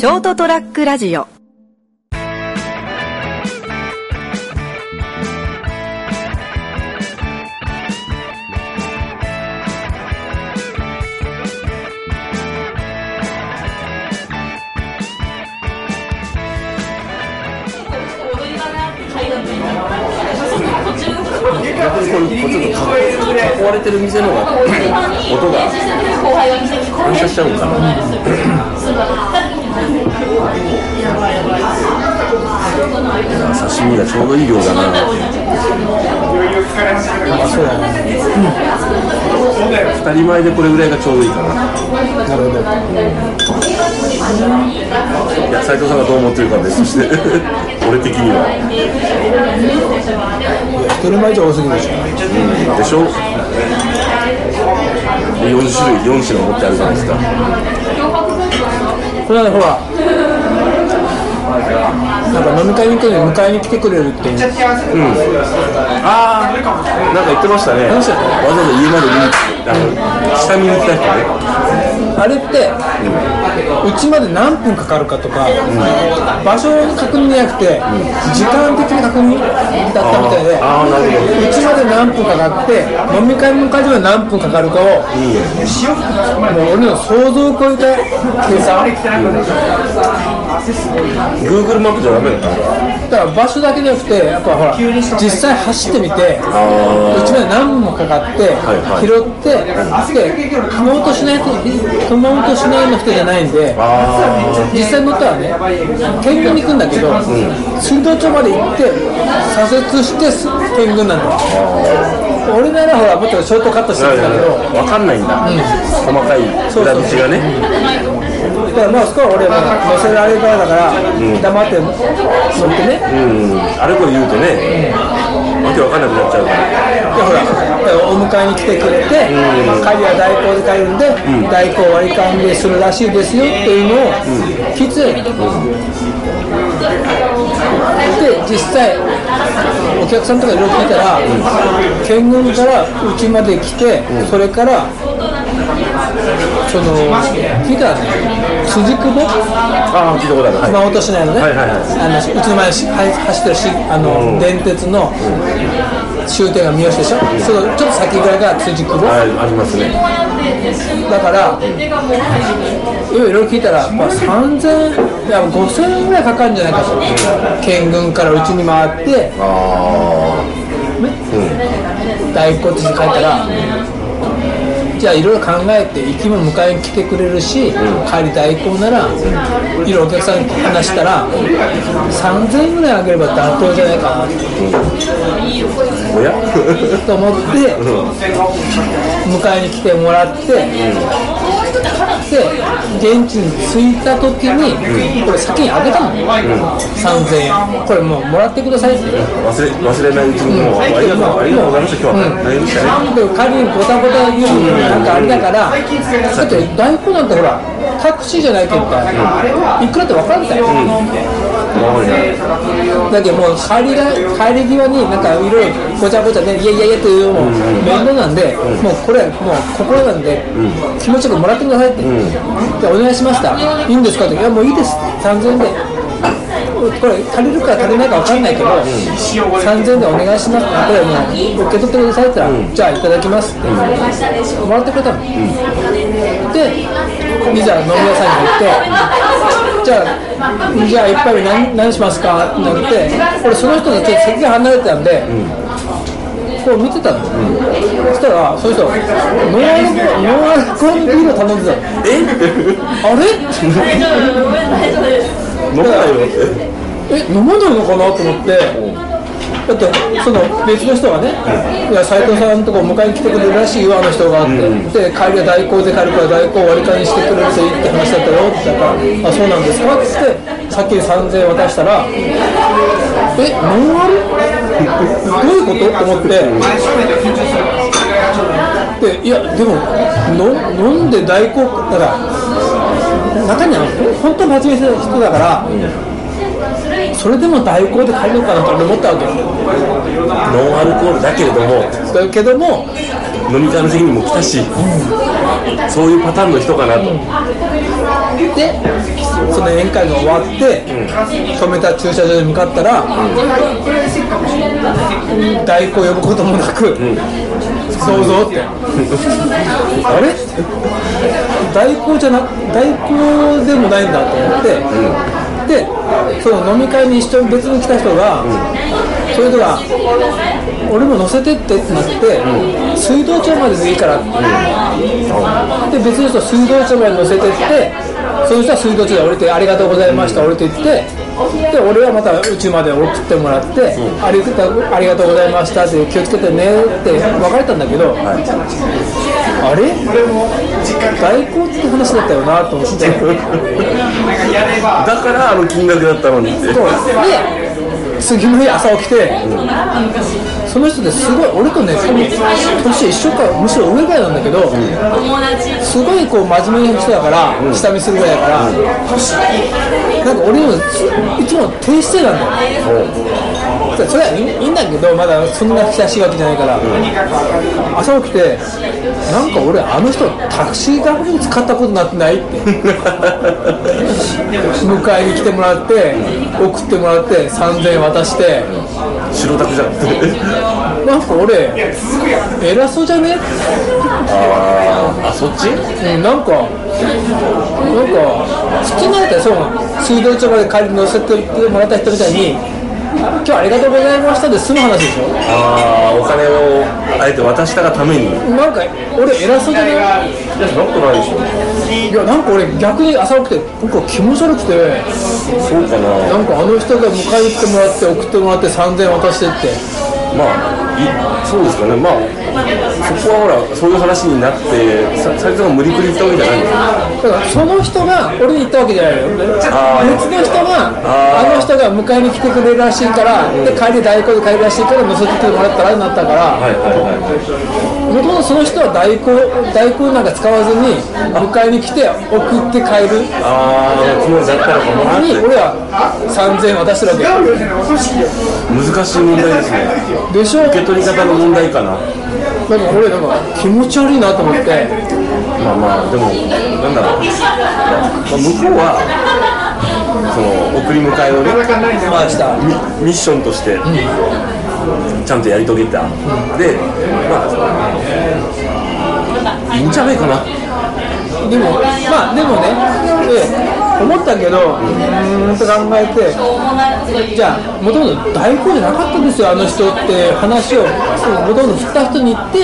ショートトラックラジオ。逆にこれこうちょっと囲われてる店の音が反射しちゃうのかな、刺身がちょうどいい量だな。そうだね。二人前でこれぐらいがちょうどいいかな。なるほど。いや斉藤さんがどう思ってるかは別として。俺的には。一人前じゃ多すぎるでしょでしょ？で4種類4品持ってあるじゃないですか。これはねほらなんか飲み会に行くのに迎えに来てくれるっていう。ああなんか言ってましたね。わざわざ家まで見にあの下見に来た人ねあれってうちまで何分かかるかとか、場所の確認じゃなくて、時間的な確認だったみたいでうちまで何分かかって飲み会迎えには何分かかるかを、もう俺の想像を超えた計算。Google マップじゃダメだっただ。から場所だけじゃなくてやっぱほら実際走ってみてあうちまで何分もかかって、拾ってで踏もうとしない人踏もうとしないような人じゃないんであ実際乗ったらね県軍に行くんだけど水道町まで行って左折してす県軍なんだ。よ俺ならほらもっとショートカットしてあるんだけど。分かんないんだ、細かい裏道がね。だからまあそこは俺も乗せられる側だから黙って乗ってね。うん。あれこれ言うとね、わけわかんなくなっちゃうから。でほらお迎えに来てくれて、帰りは代行で帰るんで、代行割り勘でするらしいですよっていうのを聞いてたよで実際お客さんとかいろいろ聞いたら、県軍からうちまで来て、それからその聞いたらね辻久保？ああ聞いたことある。はい。熊本市内のね、はいはいはい。あのうちの前走ってるしあの、電鉄の終点が三好でしょ、そのちょっと先ぐらいが辻久保、はいありますね。だからいろいろ聞いたら、まあ、3000いや5000円ぐらいかかるんじゃないかと。県軍からうちに回ってあ大骨に書いたらじゃあいろいろ考えて行きも迎えに来てくれるし、帰り代行なら、いろいろお客さんに話したら3000円ぐらいあげれば妥当じゃないかなあおや？と思って迎えに来てもらって、で現地に着いた時に、これ先にあげたの、3000円。これもうもらってください。って。忘れ忘れないうちにもう、ありがとうありがとうございました今日は。大変でしたね、で仮にごたごた言うのなんかあれだから、だって大根なんてほら、タクシーじゃないけど、いくらって分かんない、だけどもう帰りが帰り際になんかいろいろごちゃごちゃね、いやいやいやっていうのも面倒なんで、もうこれ、もう心なんで、気持ちよくもらってくださいって、でお願いしました、いいんですかって、いやもういいです、3000円で。これ足りるか足りないか分かんないけど、3000円でお願いします。これもう受け取ってくださいって言ったら、じゃあいただきますって、もらってくれたの、でいざ飲み屋さんに行ってじゃあじゃあ一杯目何何しますか？ってなって俺その人とちょっと席が離れてたんで、こう見てたの、そしたらその人ノンアルコノンアルコールビールを頼んでたの。え？あれ？飲まないよえ飲まないのかなと思ってだってその別の人がね「いや斉藤さんのとこ迎えに来てくれるらしいよあの人が」って、で帰りは代行で帰るから代行割り勘にしてくれるといいって話だったよって言ったら「あそうなんですか」っつってさっき3000円渡したら「えノンアルどういうこと?」と思って。でいやでもの飲んで代行だから中には本当に真面目な人だから、それでも代行で帰るのかなと思ったわけ。よノンアルコールだけれどもだけども飲み会の席にも来たし、そういうパターンの人かなと、でその宴会が終わって、止めた駐車場に向かったら、代行呼ぶこともなく、どうぞって。あれ？代行じゃな代行でもないんだと思って、でその飲み会に一緒に別に来た人が、それでは俺も乗せてってってなって、水道町まででいいからって、で別の人水道町まで乗せてってその人は水道町で降りて「ありがとうございました」降りていってで俺はまたうちまで送ってもらって、ありがとうありがとうございましたって気をつけてねって別れたんだけど、あれ？代行って話だったよなと思って。だからあの金額だったのにって、そう。で次の日朝起きて、その人ですごい俺とね年一緒かむしろ上ぐらいなんだけど、すごいこう真面目な人だから、下見するぐらいだから、なんか俺もいつも低姿勢なんだよ。それはいいんだけどまだそんな親しいわけじゃないから、朝起きてなんか俺あの人タクシー代わりに使ったことになってないって。迎えに来てもらって送ってもらって3000円渡して。白タクじゃん なんか俺偉そうじゃね？ああそっち？うんなんか、なんか、普通のやったらそう、水道庁まで帰り乗せてもらった人みたいに、今日ありがとうございましたで済む話でしょ？ああお金をあえて渡したがために。いなんか、俺偉そうじゃない？やそんなことないでしょ。いや、なんか俺逆に朝起きて、僕は気持ち悪くて、そうかな。なんかあの人が迎えに来てもらって送ってもらって3000円渡してって、まあいそうですかね。まあそこはほらそういう話になってさ斉藤が無理くり言ったわけじゃないんですよだからその人が俺に言ったわけじゃないよ。別の人が、あの人が迎えに来てくれるらしいから、で帰り代行で帰るらしいから乗せてきてもらったらなったから、もともとその人は代行代行なんか使わずに迎えに来て送って帰る。ああつもりだったのかもに俺は3000円渡してるわけ。難しい問題ですね。でしょ受け取り方の問題かな。なんか俺なんか気持ち悪いなと思って。まあまあでもなんだろう、まあ、向こうはその送り迎えをねまあしたミミッションとしてちゃんとやり遂げた、でまあいいんじゃないかな。でもまあでもねで思ったけどうーんと考えてじゃあもともと代行じゃなかったんですよあの人って話を。もともと振った人に言って、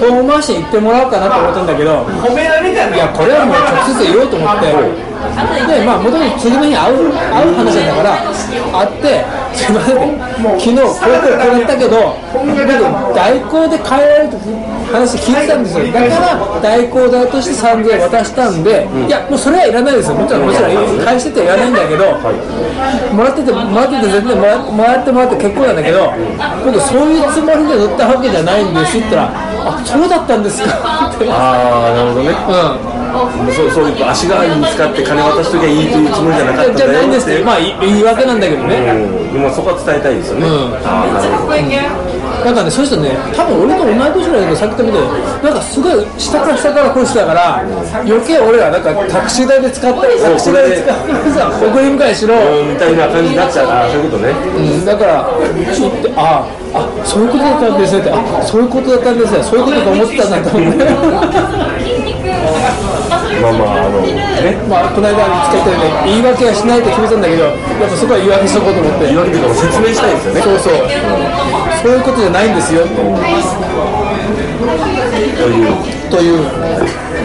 遠回しに言ってもらおうかなと思ったんだけどいやこれはもう直接言おうと思ってでまあもともと次の日会う会う話だから会ってすいません昨日こうこうやったけど僕代行で帰られると話聞いてたんですよ。だから代行代として3000円渡したんで、いやもうそれはいらないですよ。もちろんもちろん返しててはいらないんだけど、もらっててもらってて全然もらもらってもらって結構なんだけど僕そういうつもりで乗ったわけじゃないんですって言ったらあそうだったんですかって。ああなるほどね。うんそうそういう足代わりに使って金渡しときゃいいというつもりじゃなかったんじゃだよないんですってまあい言い訳なんだけどね、うん、でもそこは伝えたいですよね、うん。ああなるほど。なんかね、そういう人ね、多分俺と同い年ぐらいだけど、さっき言ったみたいに、なんかすごい下から下から来る人だから、余計俺らなんかタクシー代で使って、タクシー代で使ってさ、送り迎えしろ、うんみたいな感じになっちゃうああそういうことね。うん、だから、言って、ああ、そういうことだったんですねって、あそういうことだったんですね、そういうことと思ってたんだと思って。まあまああのねまあ、この間使ったように言い訳はしないと決めたんだけど、やっぱそこは言い訳しとこうと思って。言い。訳とか説明したいですよね。そうそう、そういうことじゃないんですよ。ってという。という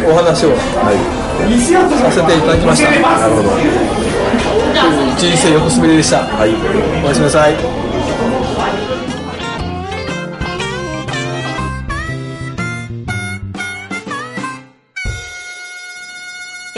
お話を。はい。させていただきました。なるほど。人生横滑りでした。はい。おやすみなさい。